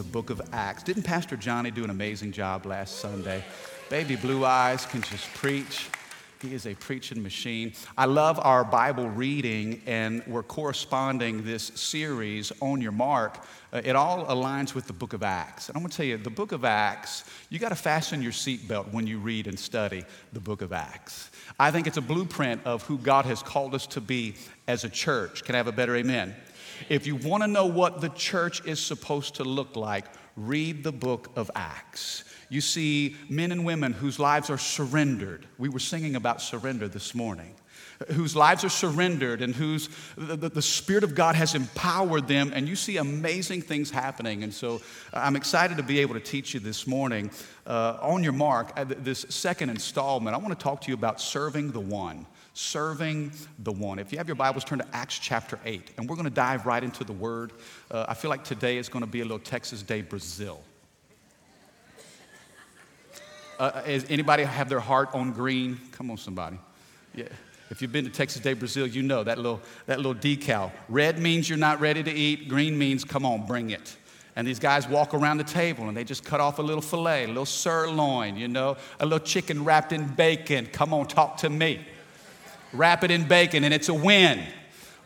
The book of Acts. Didn't Pastor Johnny do an amazing job last Sunday? Baby Blue Eyes can just preach. He is a preaching machine. I love our Bible reading, and we're corresponding this series on your mark. Uh, it all aligns with the book of Acts. And I'm going to tell you, the book of Acts, you got to fasten your seatbelt when you read and study the book of Acts. I think it's a blueprint of who God has called us to be as a church. Can I have a better amen? If you want to know what the church is supposed to look like, read the book of Acts. You see men and women whose lives are surrendered. We were singing about surrender this morning. Whose lives are surrendered and whose the, the, the Spirit of God has empowered them, and you see amazing things happening. And so I'm excited to be able to teach you this morning. Uh, on your mark, uh, this second installment, I want to talk to you about serving the one serving the one. If you have your Bibles, turn to Acts chapter 8, and we're going to dive right into the word. Uh, I feel like today is going to be a little Texas de Brazil. Uh, is anybody have their heart on green? Come on, somebody. Yeah. If you've been to Texas de Brazil, you know that little, that little decal. Red means you're not ready to eat, green means come on, bring it. And these guys walk around the table and they just cut off a little filet, a little sirloin, you know, a little chicken wrapped in bacon. Come on, talk to me. Wrap it in bacon and it's a win.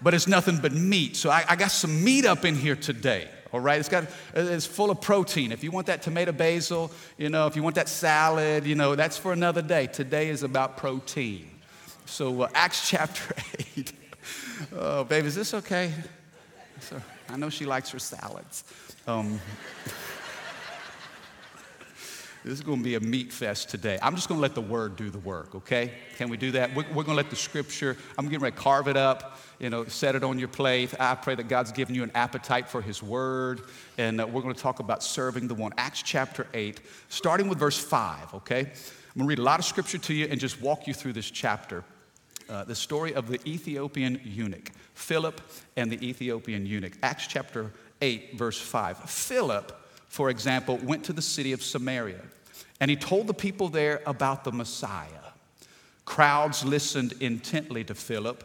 But it's nothing but meat. So I, I got some meat up in here today all right? It's got it's full of protein. If you want that tomato basil, you know, if you want that salad, you know, that's for another day. Today is about protein. So uh, Acts chapter 8. oh, babe, is this okay? I know she likes her salads. Um, this is going to be a meat fest today. I'm just going to let the word do the work, okay? Can we do that? We're, we're going to let the scripture, I'm getting ready to carve it up, you know, set it on your plate. I pray that God's given you an appetite for his word. And uh, we're going to talk about serving the one. Acts chapter 8, starting with verse 5, okay? I'm going to read a lot of scripture to you and just walk you through this chapter. Uh, the story of the Ethiopian eunuch, Philip and the Ethiopian eunuch. Acts chapter 8, verse 5. Philip, for example, went to the city of Samaria and he told the people there about the Messiah. Crowds listened intently to Philip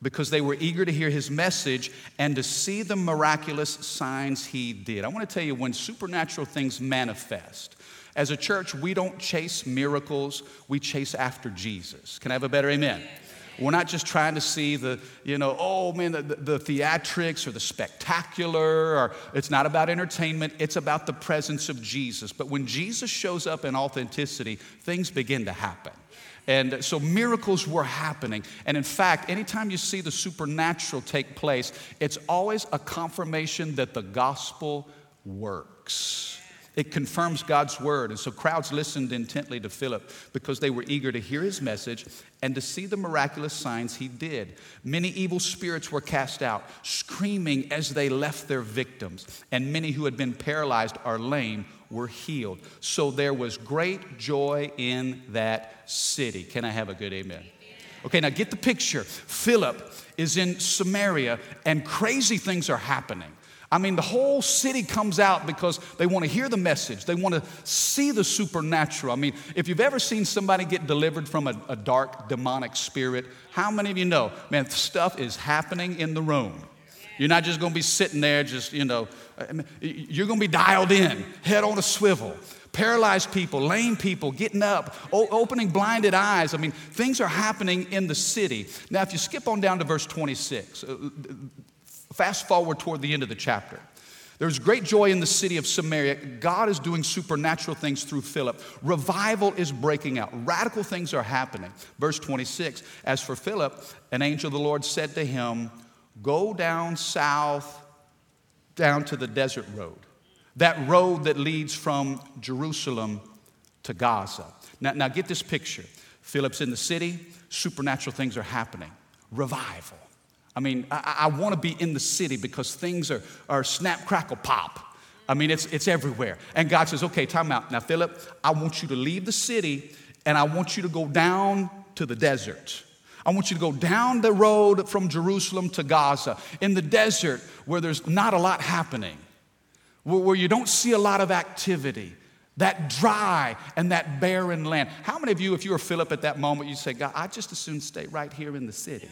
because they were eager to hear his message and to see the miraculous signs he did. I want to tell you when supernatural things manifest, as a church, we don't chase miracles, we chase after Jesus. Can I have a better amen? We're not just trying to see the, you know, oh man, the, the, theatrics or the spectacular, or it's not about entertainment, it's about the presence of Jesus. But when Jesus shows up in authenticity, things begin to happen. And so miracles were happening. And in fact, anytime you see the supernatural take place, it's always a confirmation that the gospel works. It confirms God's word. And so crowds listened intently to Philip because they were eager to hear his message and to see the miraculous signs he did. Many evil spirits were cast out, screaming as they left their victims, and many who had been paralyzed or lame were healed. So there was great joy in that city. Can I have a good amen? Okay, now get the picture. Philip is in Samaria, and crazy things are happening. I mean, the whole city comes out because they want to hear the message. They want to see the supernatural. I mean, if you've ever seen somebody get delivered from a, a dark demonic spirit, how many of you know, man, stuff is happening in the room? You're not just going to be sitting there, just, you know, you're going to be dialed in, head on a swivel. Paralyzed people, lame people getting up, opening blinded eyes. I mean, things are happening in the city. Now, if you skip on down to verse 26, uh, uh, Fast forward toward the end of the chapter. There's great joy in the city of Samaria. God is doing supernatural things through Philip. Revival is breaking out. Radical things are happening. Verse 26 As for Philip, an angel of the Lord said to him, Go down south, down to the desert road, that road that leads from Jerusalem to Gaza. Now, now get this picture Philip's in the city, supernatural things are happening. Revival. I mean, I, I want to be in the city because things are, are snap, crackle, pop. I mean, it's, it's everywhere. And God says, okay, time out. Now, Philip, I want you to leave the city and I want you to go down to the desert. I want you to go down the road from Jerusalem to Gaza in the desert where there's not a lot happening, where, where you don't see a lot of activity, that dry and that barren land. How many of you, if you were Philip at that moment, you'd say, God, I just as soon stay right here in the city?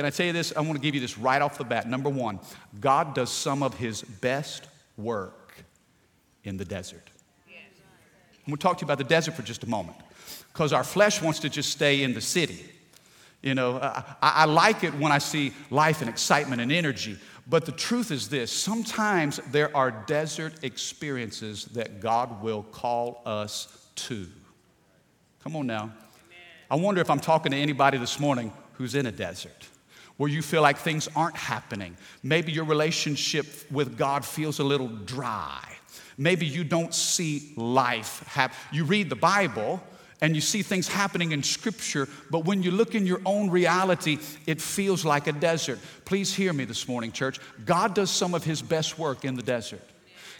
Can I tell you this? I want to give you this right off the bat. Number one, God does some of his best work in the desert. I'm going to talk to you about the desert for just a moment because our flesh wants to just stay in the city. You know, I, I, like it when I see life and excitement and energy, but the truth is this sometimes there are desert experiences that God will call us to. Come on now. I wonder if I'm talking to anybody this morning who's in a desert where you feel like things aren't happening. Maybe your relationship with God feels a little dry. Maybe you don't see life happen. You read the Bible, and you see things happening in Scripture, but when you look in your own reality, it feels like a desert. Please hear me this morning, church. God does some of His best work in the desert.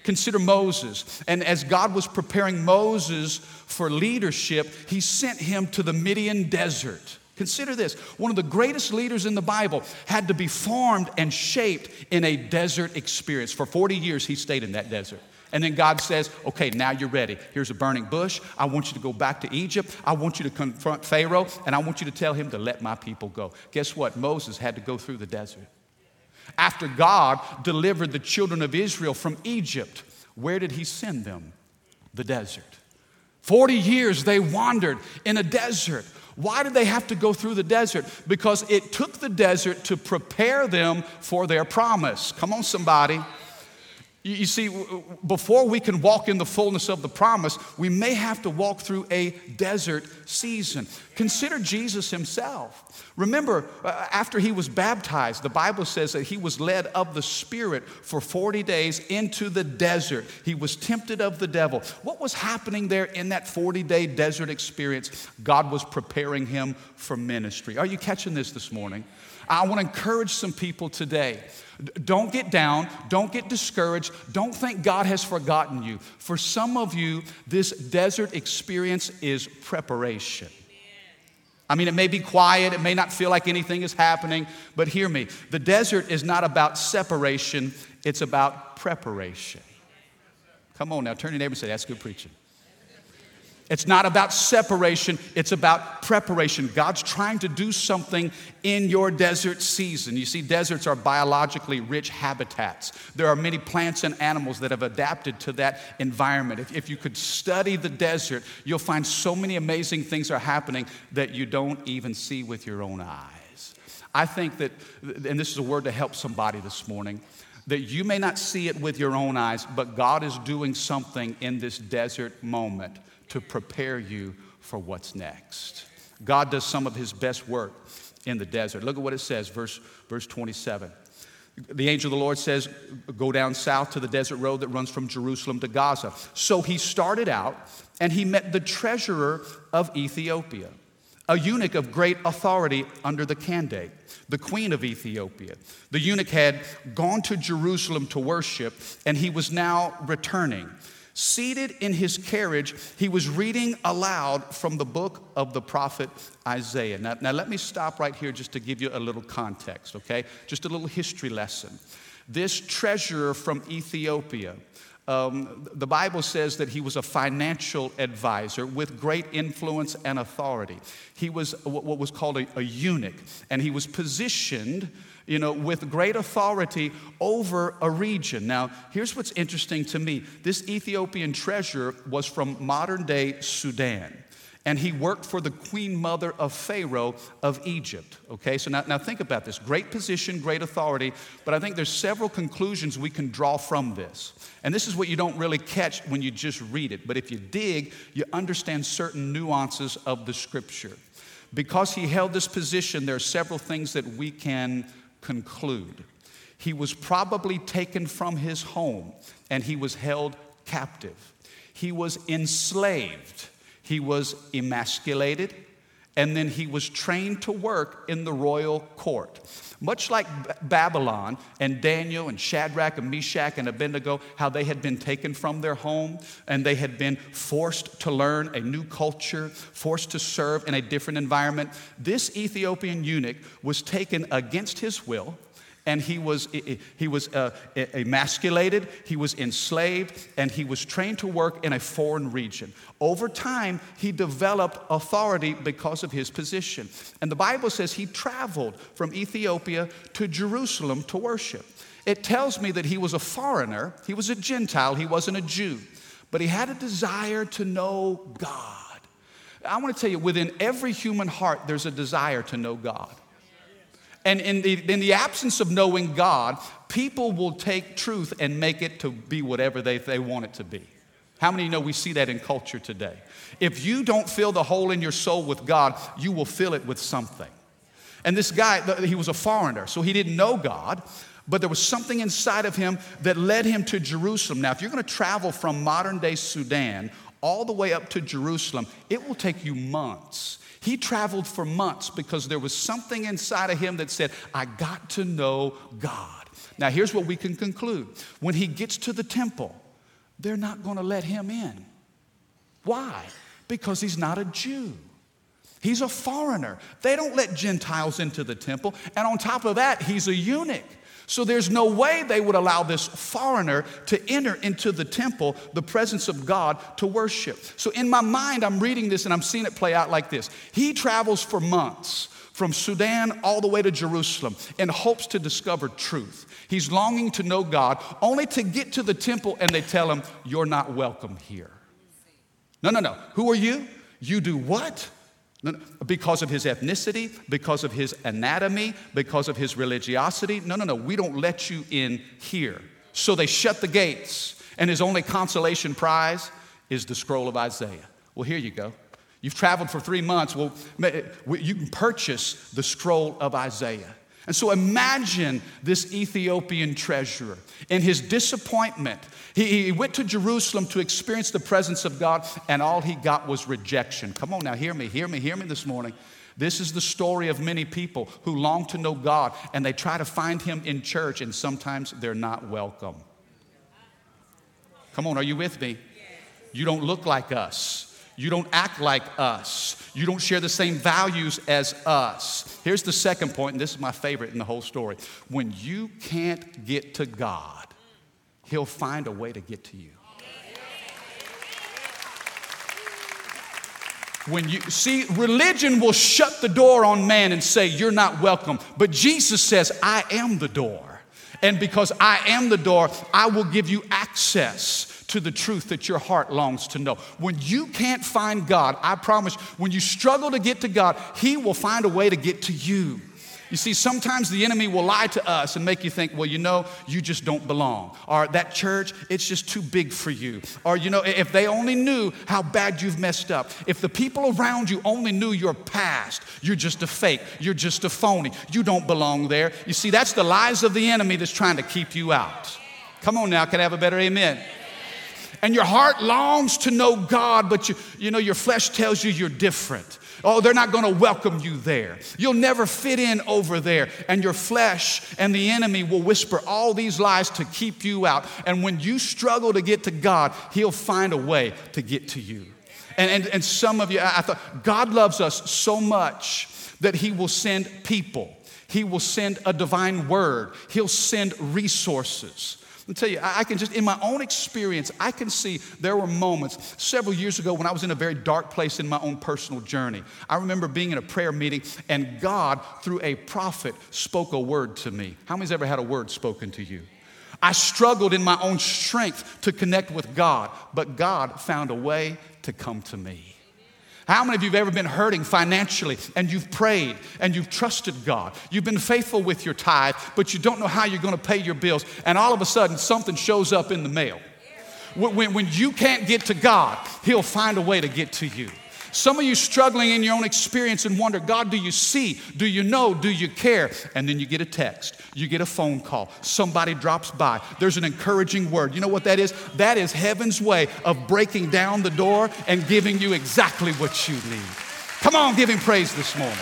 Consider Moses. And as God was preparing Moses for leadership, He sent him to the Midian desert. Consider this one of the greatest leaders in the Bible had to be formed and shaped in a desert experience. For 40 years, he stayed in that desert. And then God says, okay, now you're ready. Here's a burning bush. I want you to go back to Egypt. I want you to confront Pharaoh, and I want you to tell him to let my people go. Guess what? Moses had to go through the desert. After God delivered the children of Israel from Egypt, where did he send them? The desert. 40 years they wandered in a desert. Why did they have to go through the desert? Because it took the desert to prepare them for their promise. Come on, somebody. You see, before we can walk in the fullness of the promise, we may have to walk through a desert season. Consider Jesus himself. Remember, uh, after he was baptized, the Bible says that he was led of the Spirit for 40 days into the desert. He was tempted of the devil. What was happening there in that 40 day desert experience? God was preparing him for ministry. Are you catching this this morning? I want to encourage some people today don't get down. Don't get discouraged. Don't think God has forgotten you. For some of you, this desert experience is preparation. I mean, it may be quiet, it may not feel like anything is happening, but hear me. The desert is not about separation, it's about preparation. Come on now, turn your neighbor and say, That's good preaching. It's not about separation, it's about preparation. God's trying to do something in your desert season. You see, deserts are biologically rich habitats. There are many plants and animals that have adapted to that environment. If, if you could study the desert, you'll find so many amazing things are happening that you don't even see with your own eyes. I think that, and this is a word to help somebody this morning that you may not see it with your own eyes, but God is doing something in this desert moment to prepare you for what's next. God does some of his best work in the desert. Look at what it says, verse, verse 27. The angel of the Lord says, Go down south to the desert road that runs from Jerusalem to Gaza. So he started out and he met the treasurer of Ethiopia, a eunuch of great authority under the Kandake, the queen of Ethiopia. The eunuch had gone to Jerusalem to worship and he was now returning. Seated in his carriage, he was reading aloud from the book of the prophet Isaiah. Now, now, let me stop right here just to give you a little context, okay? Just a little history lesson. This treasurer from Ethiopia, um, the Bible says that he was a financial advisor with great influence and authority. He was what was called a, a eunuch, and he was positioned you know, with great authority over a region. Now, here's what's interesting to me this Ethiopian treasurer was from modern day Sudan. And he worked for the queen mother of Pharaoh of Egypt. Okay, so now, now think about this great position, great authority, but I think there's several conclusions we can draw from this. And this is what you don't really catch when you just read it, but if you dig, you understand certain nuances of the scripture. Because he held this position, there are several things that we can conclude. He was probably taken from his home and he was held captive. He was enslaved. He was emasculated and then he was trained to work in the royal court. Much like Babylon and Daniel and Shadrach and Meshach and Abednego, how they had been taken from their home and they had been forced to learn a new culture, forced to serve in a different environment. This Ethiopian eunuch was taken against his will and he was, he was uh, emasculated, he was enslaved, and he was trained to work in a foreign region. Over time, he developed authority because of his position. And the Bible says he traveled from Ethiopia to Jerusalem to worship. It tells me that he was a foreigner, he was a Gentile, he wasn't a Jew, but he had a desire to know God. I want to tell you, within every human heart, there's a desire to know God. And in the, in the absence of knowing God, people will take truth and make it to be whatever they, they want it to be. How many know we see that in culture today? If you don't fill the hole in your soul with God, you will fill it with something. And this guy, he was a foreigner, so he didn't know God, but there was something inside of him that led him to Jerusalem. Now, if you're going to travel from modern day Sudan all the way up to Jerusalem, it will take you months. He traveled for months because there was something inside of him that said, I got to know God. Now, here's what we can conclude when he gets to the temple, they're not going to let him in. Why? Because he's not a Jew. He's a foreigner. They don't let Gentiles into the temple. And on top of that, he's a eunuch. So there's no way they would allow this foreigner to enter into the temple, the presence of God, to worship. So in my mind, I'm reading this and I'm seeing it play out like this. He travels for months from Sudan all the way to Jerusalem in hopes to discover truth. He's longing to know God, only to get to the temple and they tell him, You're not welcome here. No, no, no. Who are you? You do what? Because of his ethnicity, because of his anatomy, because of his religiosity. No, no, no, we don't let you in here. So they shut the gates, and his only consolation prize is the scroll of Isaiah. Well, here you go. You've traveled for three months. Well, you can purchase the scroll of Isaiah. And so imagine this Ethiopian treasurer in his disappointment. He, he, went to Jerusalem to experience the presence of God, and all he got was rejection. Come on now, hear me, hear me, hear me this morning. This is the story of many people who long to know God and they try to find him in church, and sometimes they're not welcome. Come on, are you with me? You don't look like us. You don't act like us. You don't share the same values as us. Here's the second point, and this is my favorite in the whole story. When you can't get to God, He'll find a way to get to you. When you see, religion will shut the door on man and say, You're not welcome. But Jesus says, I am the door. And because I am the door, I will give you access to the truth that your heart longs to know. When you can't find God, I promise, when you struggle to get to God, He will find a way to get to you. You see, sometimes the enemy will lie to us and make you think, well, you know, you just don't belong. Or that church, it's just too big for you. Or, you know, if they only knew how bad you've messed up, if the people around you only knew your past, you're just a fake, you're just a phony, you don't belong there. You see, that's the lies of the enemy that's trying to keep you out. Come on now, can I have a better amen? And your heart longs to know God, but you, you know, your flesh tells you you're different. Oh, they're not going to welcome you there. You'll never fit in over there. And your flesh and the enemy will whisper all these lies to keep you out. And when you struggle to get to God, He'll find a way to get to you. And, and, and some of you, I thought, God loves us so much that He will send people, He will send a divine word, He'll send resources. Me tell you, I can just, in my own experience, I can see there were moments several years ago when I was in a very dark place in my own personal journey. I remember being in a prayer meeting and God, through a prophet, spoke a word to me. How many's ever had a word spoken to you? I struggled in my own strength to connect with God, but God found a way to come to me. How many of you have ever been hurting financially and you've prayed and you've trusted God? You've been faithful with your tithe, but you don't know how you're going to pay your bills, and all of a sudden something shows up in the mail. When, when you can't get to God, He'll find a way to get to you. Some of you struggling in your own experience and wonder, God, do you see? Do you know? Do you care? And then you get a text, you get a phone call, somebody drops by, there's an encouraging word. You know what that is? That is heaven's way of breaking down the door and giving you exactly what you need. Come on, give him praise this morning.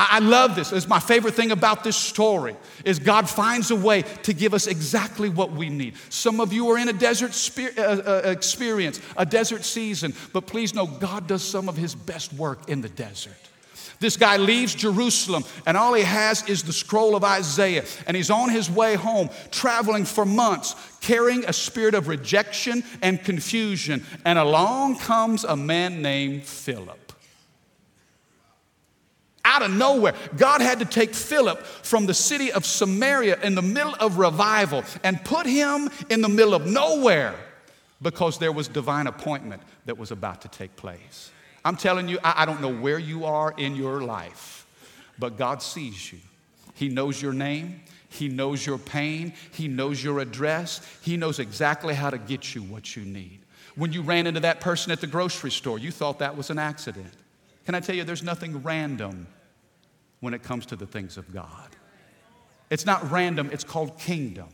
I, love this. It's my favorite thing about this story is God finds a way to give us exactly what we need. Some of you are in a desert uh, uh, experience, a desert season, but please know God does some of his best work in the desert. This guy leaves Jerusalem, and all he has is the scroll of Isaiah. And he's on his way home, traveling for months, carrying a spirit of rejection and confusion. And along comes a man named Philip out of nowhere. God had to take Philip from the city of Samaria in the middle of revival and put him in the middle of nowhere because there was divine appointment that was about to take place. I'm telling you, I, I don't know where you are in your life, but God sees you. He knows your name. He knows your pain. He knows your address. He knows exactly how to get you what you need. When you ran into that person at the grocery store, you thought that was an accident. Can I tell you, there's nothing random when it comes to the things of God. It's not random, it's called kingdom.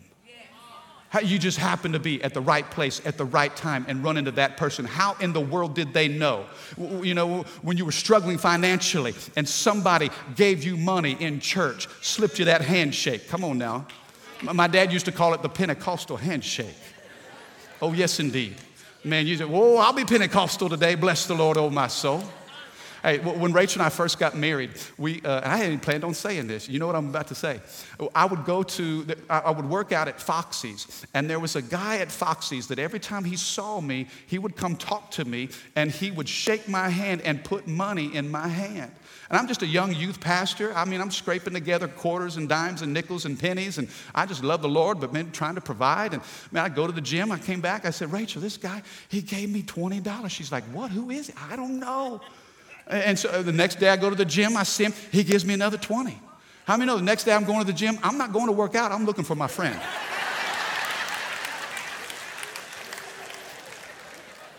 You just happen to be at the right place at the right time and run into that person. How in the world did they know? You know, when you were struggling financially and somebody gave you money in church, slipped you that handshake. Come on now. My dad used to call it the Pentecostal handshake. Oh, yes, indeed. Man, you said, Whoa, I'll be Pentecostal today. Bless the Lord, oh my soul. Hey, when Rachel and I first got married, we, uh, I hadn't planned on saying this. You know what I'm about to say? I would go to, the, I would work out at Foxy's, and there was a guy at Foxy's that every time he saw me, he would come talk to me, and he would shake my hand and put money in my hand. And I'm just a young youth pastor. I mean, I'm scraping together quarters and dimes and nickels and pennies, and I just love the Lord, but man, trying to provide. And man, I go to the gym. I came back. I said, Rachel, this guy, he gave me $20. She's like, What? Who is he? I don't know. And so uh, the next day I go to the gym, I see him, he gives me another 20. How many know the next day I'm going to the gym? I'm not going to work out, I'm looking for my friend.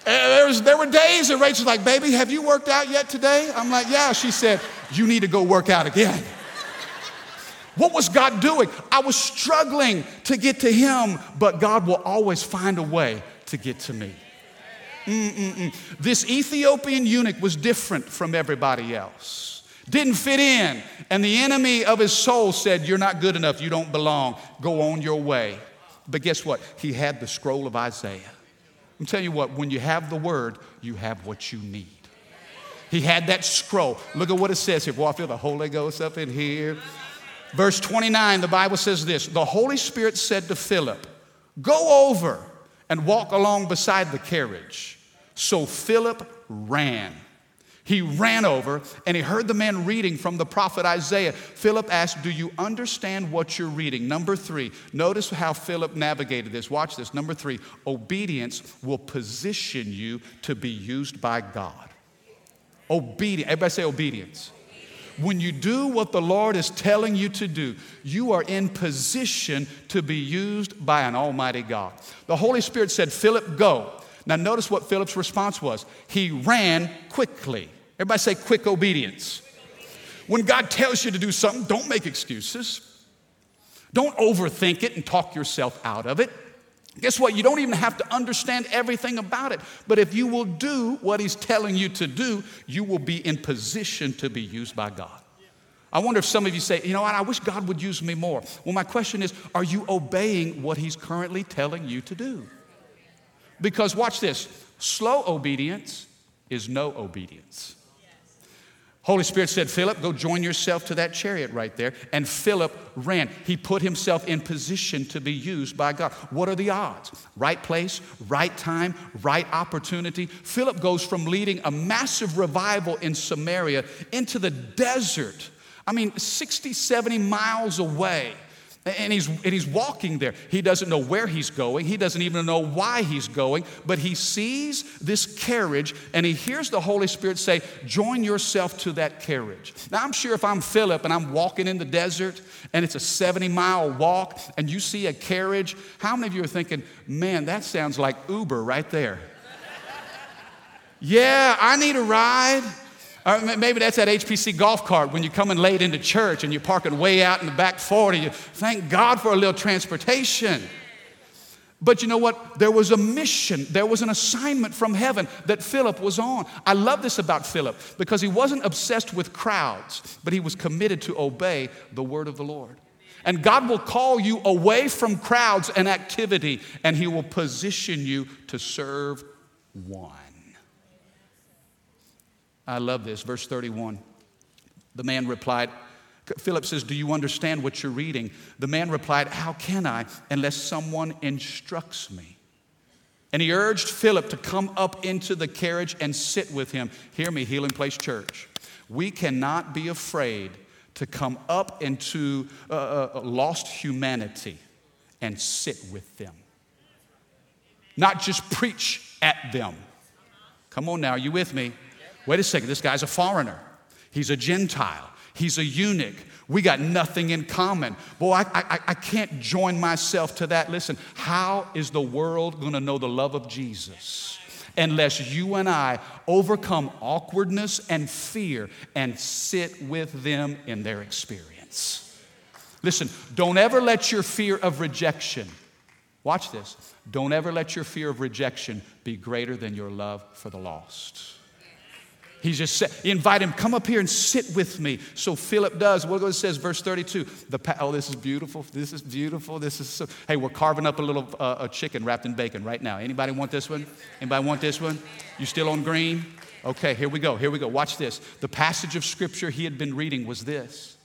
there, was, there were days that Rachel's like, baby, have you worked out yet today? I'm like, yeah. She said, you need to go work out again. What was God doing? I was struggling to get to Him, but God will always find a way to get to me. Mm-mm-mm. This Ethiopian eunuch was different from everybody else. Didn't fit in. And the enemy of his soul said, You're not good enough. You don't belong. Go on your way. But guess what? He had the scroll of Isaiah. I'm telling you what, when you have the word, you have what you need. He had that scroll. Look at what it says here. Boy, I feel the Holy Ghost up in here. Verse 29, the Bible says this The Holy Spirit said to Philip, Go over and walk along beside the carriage. So Philip ran. He ran over and he heard the man reading from the prophet Isaiah. Philip asked, Do you understand what you're reading? Number three, notice how Philip navigated this. Watch this. Number three, obedience will position you to be used by God. Obedience. Everybody say obedience. When you do what the Lord is telling you to do, you are in position to be used by an almighty God. The Holy Spirit said, Philip, go. Now, notice what Philip's response was. He ran quickly. Everybody say quick obedience. When God tells you to do something, don't make excuses. Don't overthink it and talk yourself out of it. Guess what? You don't even have to understand everything about it. But if you will do what He's telling you to do, you will be in position to be used by God. I wonder if some of you say, you know what, I wish God would use me more. Well, my question is, are you obeying what He's currently telling you to do? Because watch this slow obedience is no obedience. Holy Spirit said, Philip, go join yourself to that chariot right there. And Philip ran. He put himself in position to be used by God. What are the odds? Right place, right time, right opportunity. Philip goes from leading a massive revival in Samaria into the desert. I mean, 60, 70 miles away. And he's, and he's walking there. He doesn't know where he's going. He doesn't even know why he's going, but he sees this carriage and he hears the Holy Spirit say, Join yourself to that carriage. Now, I'm sure if I'm Philip and I'm walking in the desert and it's a 70 mile walk and you see a carriage, how many of you are thinking, Man, that sounds like Uber right there? yeah, I need a ride. Or maybe that's that HPC golf cart when you're coming late into church and you're parking way out in the back 40. You thank God for a little transportation. But you know what? There was a mission, there was an assignment from heaven that Philip was on. I love this about Philip because he wasn't obsessed with crowds, but he was committed to obey the word of the Lord. And God will call you away from crowds and activity, and He will position you to serve one. I love this. Verse 31. The man replied, Philip says, Do you understand what you're reading? The man replied, How can I unless someone instructs me? And he urged Philip to come up into the carriage and sit with him. Hear me, Healing Place Church. We cannot be afraid to come up into uh, uh, lost humanity and sit with them, not just preach at them. Come on now, are you with me? Wait a second, this guy's a foreigner, he's a Gentile. He's a eunuch. We got nothing in common. Boy, I, I, I can't join myself to that. Listen, how is the world gonna know the love of Jesus? unless you and I overcome awkwardness and fear and sit with them in their experience. Listen, don't ever let your fear of rejection, watch this, don't ever let your fear of rejection be greater than your love for the lost. He just said, he invited him, come up here and sit with me. So Philip does. What it says, verse 32. The, oh, this is beautiful. This is beautiful. This is so. Hey, we're carving up a little uh, a chicken wrapped in bacon right now. Anybody want this one? Anybody want this one? You still on green? Okay, here we go. Here we go. Watch this. The passage of scripture he had been reading was this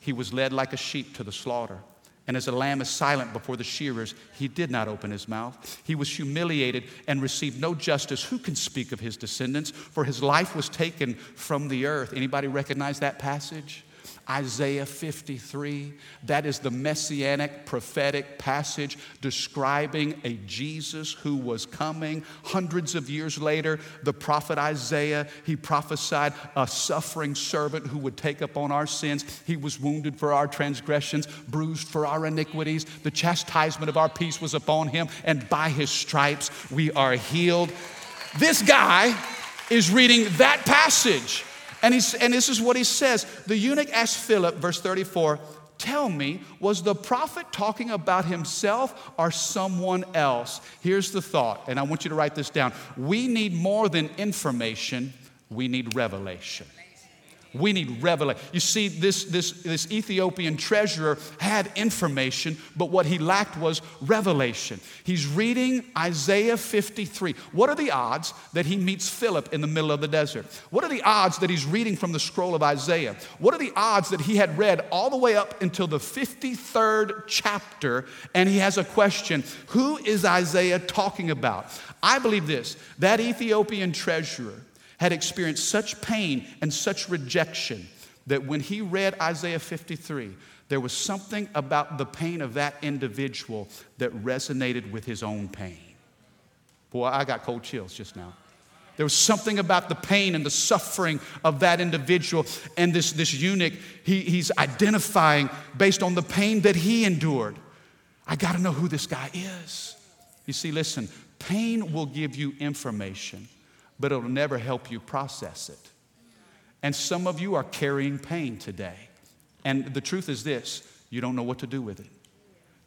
He was led like a sheep to the slaughter and as a lamb is silent before the shearers, he did not open his mouth. He was humiliated and received no justice. Who can speak of his descendants? For his life was taken from the earth. Anybody recognize that passage? Isaiah 53. That is the messianic prophetic passage describing a Jesus who was coming. Hundreds of years later, the prophet Isaiah, he prophesied a suffering servant who would take upon our sins. He was wounded for our transgressions, bruised for our iniquities. The chastisement of our peace was upon him, and by his stripes we are healed. This guy is reading that passage and, he's, and this is what he says. The eunuch asked Philip, verse 34, Tell me, was the prophet talking about himself or someone else? Here's the thought, and I want you to write this down. We need more than information, we need revelation. We need revelation. You see, this, this, this Ethiopian treasurer had information, but what he lacked was revelation. He's reading Isaiah 53. What are the odds that he meets Philip in the middle of the desert? What are the odds that he's reading from the scroll of Isaiah? What are the odds that he had read all the way up until the 53rd chapter and he has a question Who is Isaiah talking about? I believe this that Ethiopian treasurer had experienced such pain and such rejection that when he read Isaiah 53, there was something about the pain of that individual that resonated with his own pain. Boy, I got cold chills just now. There was something about the pain and the suffering of that individual. And this, this eunuch, he, he's identifying based on the pain that he endured. I got to know who this guy is. You see, listen, pain will give you information but it'll never help you process it. And some of you are carrying pain today. And the truth is this you don't know what to do with it.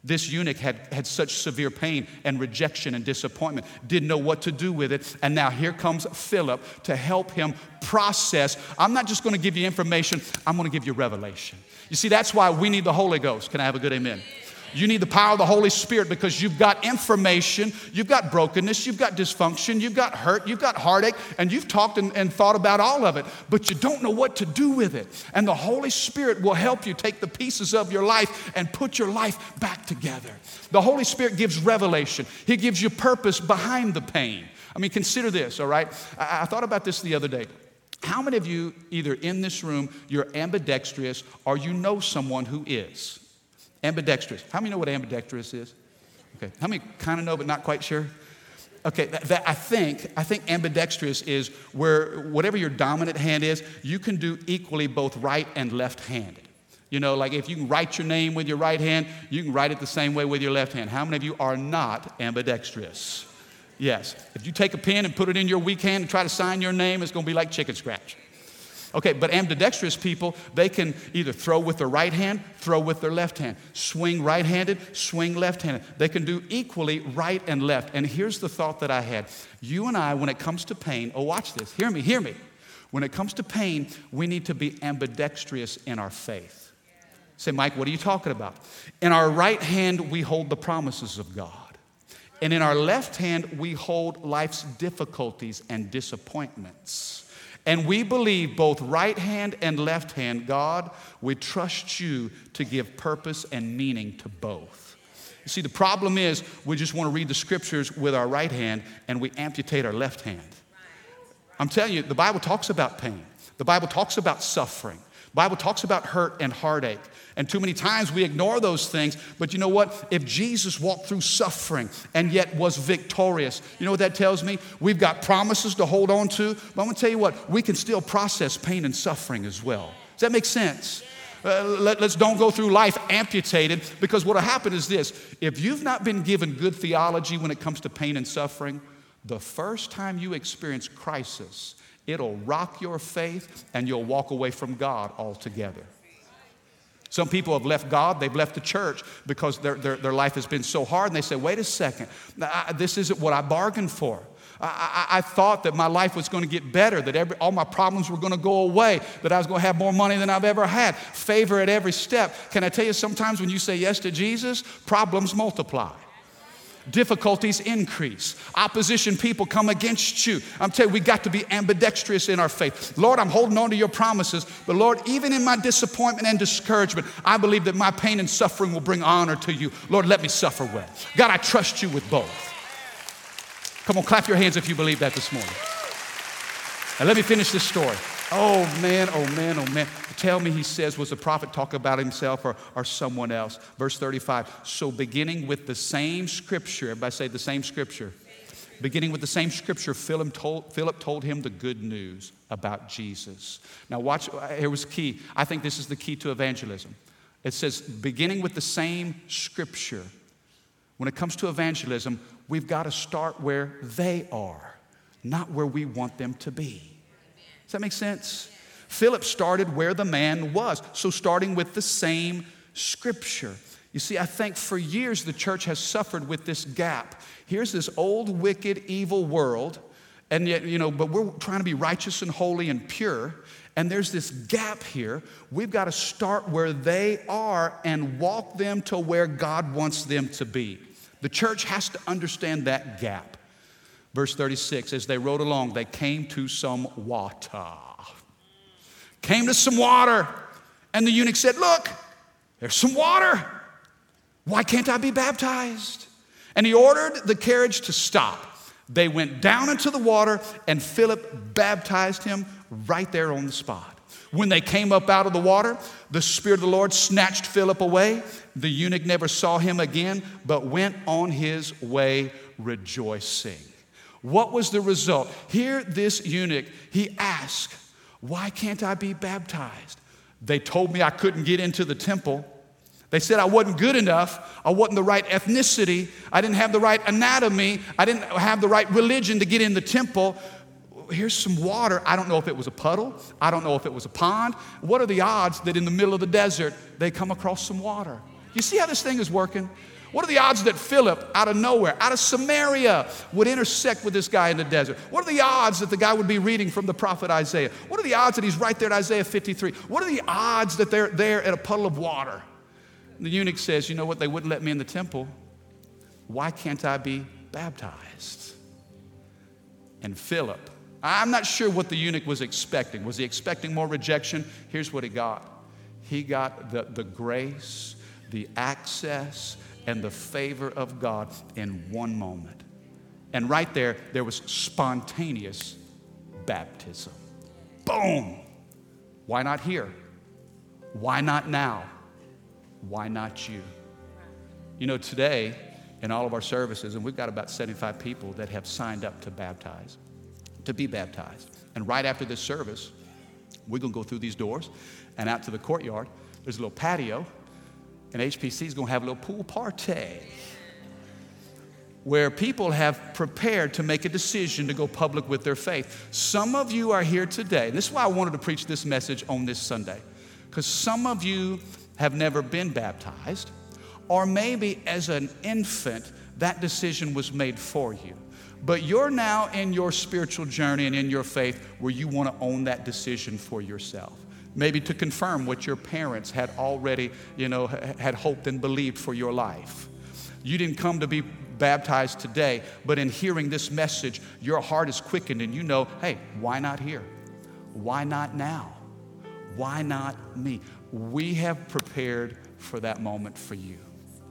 This eunuch had, had such severe pain and rejection and disappointment, didn't know what to do with it. And now here comes Philip to help him process. I'm not just to give you information, I'm to give you revelation. You see, that's why we need the Holy Ghost. Can I have a good amen? You need the power of the Holy Spirit because you've got information, you've got brokenness, you've got dysfunction, you've got hurt, you've got heartache, and you've talked and, and, thought about all of it, but you don't know what to do with it. And the Holy Spirit will help you take the pieces of your life and put your life back together. The Holy Spirit gives revelation, He gives you purpose behind the pain. I mean, consider this, all right? I, I thought about this the other day. How many of you, either in this room, you're ambidextrous or you know someone who is? Ambidextrous. How many know what ambidextrous is? Okay. How many kind of know but not quite sure? Okay, that, that, I think I think ambidextrous is where whatever your dominant hand is, you can do equally both right and left-handed. You know, like if you can write your name with your right hand, you can write it the same way with your left hand. How many of you are not ambidextrous? Yes. If you take a pen and put it in your weak hand and try to sign your name, it's going to be like chicken scratch. Okay, but ambidextrous people, they can either throw with their right hand, throw with their left hand, swing right handed, swing left handed. They can do equally right and left. And here's the thought that I had you and I, when it comes to pain, oh, watch this, hear me, hear me. When it comes to pain, we need to be ambidextrous in our faith. Say, Mike, what are you talking about? In our right hand, we hold the promises of God. And in our left hand, we hold life's difficulties and disappointments. And we believe both right hand and left hand, God, we trust you to give purpose and meaning to both. You see, the problem is we just want to read the scriptures with our right hand and we amputate our left hand. I'm telling you, the Bible talks about pain, the Bible talks about suffering, Bible talks about hurt and heartache. And too many times we ignore those things. But you know what? If Jesus walked through suffering and yet was victorious, you know what that tells me? We've got promises to hold on to. But I'm going to tell you what, we can still process pain and suffering as well. Does that make sense? Uh, let, us don't go through life amputated because what will happen is this if you've not been given good theology when it comes to pain and suffering, the first time you experience crisis, it'll rock your faith and you'll walk away from God altogether. Some people have left God, they've left the church because their, their, their life has been so hard, and they say, wait a second, I, this isn't what I bargained for. I, I, I, thought that my life was going to get better, that every, all my problems were going to go away, that I was going to have more money than I've ever had, favor at every step. Can I tell you, sometimes when you say yes to Jesus, problems multiply difficulties increase. Opposition people come against you. I'm telling you, we got to be ambidextrous in our faith. Lord, I'm holding on to your promises, but Lord, even in my disappointment and discouragement, I believe that my pain and suffering will bring honor to you. Lord, let me suffer well. God, I trust you with both. Come on, clap your hands if you believe that this morning. And let me finish this story. Oh man, oh man, oh man. Tell me, he says, was the prophet talk about himself or, or someone else? Verse 35. So, beginning with the same scripture, everybody say the same scripture. Beginning with the same scripture, Philip told, Philip told him the good news about Jesus. Now, watch, uh, here was key. I think this is the key to evangelism. It says, beginning with the same scripture. When it comes to evangelism, we've got to start where they are, not where we want them to be. Does that make sense? Philip started where the man was. So, starting with the same scripture. You see, I think for years the church has suffered with this gap. Here's this old, wicked, evil world, and yet, you know, but we're trying to be righteous and holy and pure. And there's this gap here. We've got to start where they are and walk them to where God wants them to be. The church has to understand that gap. Verse 36 as they rode along, they came to some water came to some water. And the eunuch said, Look, there's some water. Why can't I be baptized? And he ordered the carriage to stop. They went down into the water, and Philip baptized him right there on the spot. When they came up out of the water, the Spirit of the Lord snatched Philip away. The eunuch never saw him again, but went on his way rejoicing. What was the result? Here, this eunuch, he asked, why can't I be baptized? They told me I couldn't get into the temple. They said I wasn't good enough. I wasn't the right ethnicity. I didn't have the right anatomy. I didn't have the right religion to get in the temple. Here's some water. I don't know if it was a puddle. I don't know if it was a pond. What are the odds that in the middle of the desert they come across some water? You see how this thing is working? What are the odds that Philip, out of nowhere, out of Samaria, would intersect with this guy in the desert? What are the odds that the guy would be reading from the prophet Isaiah? What are the odds that he's right there at Isaiah 53? What are the odds that they're there at a puddle of water? And the eunuch says, You know what? They wouldn't let me in the temple. Why can't I be baptized? And Philip, I'm not sure what the eunuch was expecting. Was he expecting more rejection? Here's what he got he got the, the grace, the access, and the favor of God in one moment. And right there, there was spontaneous baptism. Boom! Why not here? Why not now? Why not you? You know, today, in all of our services, and we've got about 75 people that have signed up to baptize, to be baptized. And right after this service, we're to go through these doors and out to the courtyard. There's a little patio and HPC is going to have a little pool party. where people have prepared to make a decision to go public with their faith. Some of you are here today. This is why I wanted to preach this message on this Sunday, because some of you have never been baptized, or maybe as an infant, that decision was made for you. But you're now in your spiritual journey and in your faith where you want to own that decision for yourself. Maybe to confirm what your parents had already, you know, had hoped and believed for your life. You didn't come to be baptized today, but in hearing this message, your heart is quickened and you know, hey, why not here? Why not now? Why not me? We have prepared for that moment for you.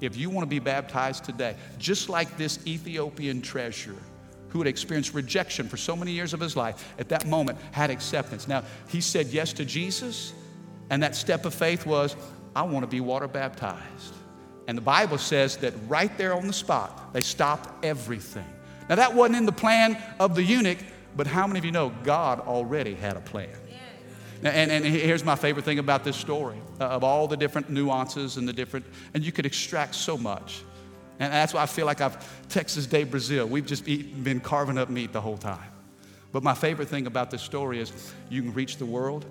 If you want to be baptized today, just like this Ethiopian treasure who had experienced rejection for so many years of his life, at that moment had acceptance. Now, he said yes to Jesus, and that step of faith was, I want to be water baptized. And the Bible says that right there on the spot, they stopped everything. Now, that wasn't in the plan of the eunuch, but how many of you know God already had a plan? And, and here's my favorite thing about this story uh, of all the different nuances and the different, and you could extract so much. And that's why I feel like I've Texas de Brazil. We've just eat, been carving up meat the whole time. But my favorite thing about this story is you can reach the world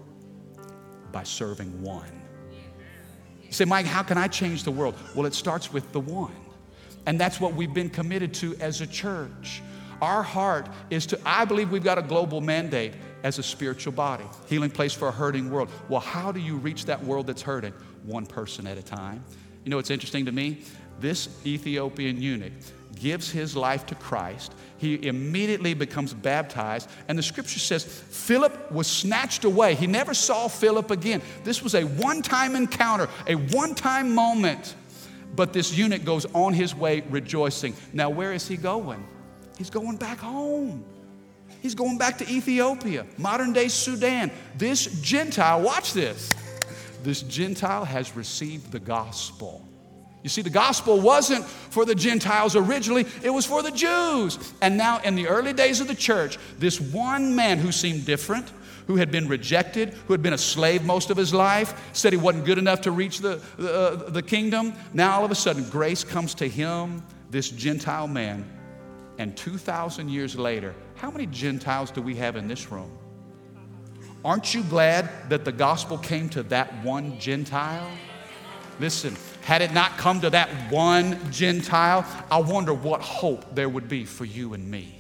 by serving one. You say, Mike, how can I change the world? Well, it starts with the one. And that's what we've been committed to as a church. Our heart is to, I believe we've got a global mandate as a spiritual body, healing place for a hurting world. Well, how do you reach that world that's hurting? One person at a time. You know what's interesting to me? This Ethiopian eunuch gives his life to Christ. He immediately becomes baptized. And the scripture says Philip was snatched away. He never saw Philip again. This was a one time encounter, a one time moment. But this eunuch goes on his way rejoicing. Now, where is he going? He's going back home. He's going back to Ethiopia, modern day Sudan. This Gentile, watch this. This Gentile has received the gospel. You see, the gospel wasn't for the Gentiles originally, it was for the Jews. And now, in the early days of the church, this one man who seemed different, who had been rejected, who had been a slave most of his life, said he wasn't good enough to reach the, the, uh, the kingdom. Now, all of a sudden, grace comes to him, this Gentile man. And 2,000 years later, how many Gentiles do we have in this room? Aren't you glad that the gospel came to that one Gentile? Listen, had it not come to that one Gentile, I wonder what hope there would be for you and me.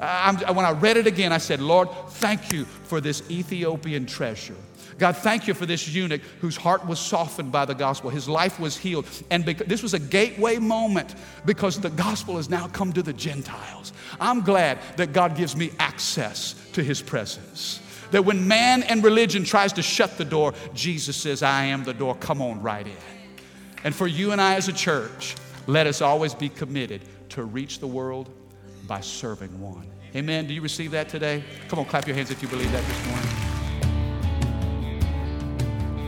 Uh, when I read it again, I said, Lord, thank you for this Ethiopian treasure. God, thank you for this eunuch whose heart was softened by the gospel. His life was healed. And this was a gateway moment because the gospel has now come to the Gentiles. I'm glad that God gives me access to his presence. That when man and religion tries to shut the door, Jesus says, I am the door. Come on right in. And for you and I as a church, let us always be committed to reach the world by serving one. Amen. Do you receive that today? Come on, clap your hands if you believe that this morning.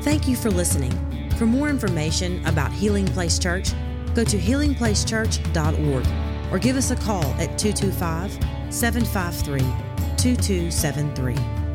Thank you for listening. For more information about Healing Place Church, go to healingplacechurch.org or give us a call at 225 753 2273.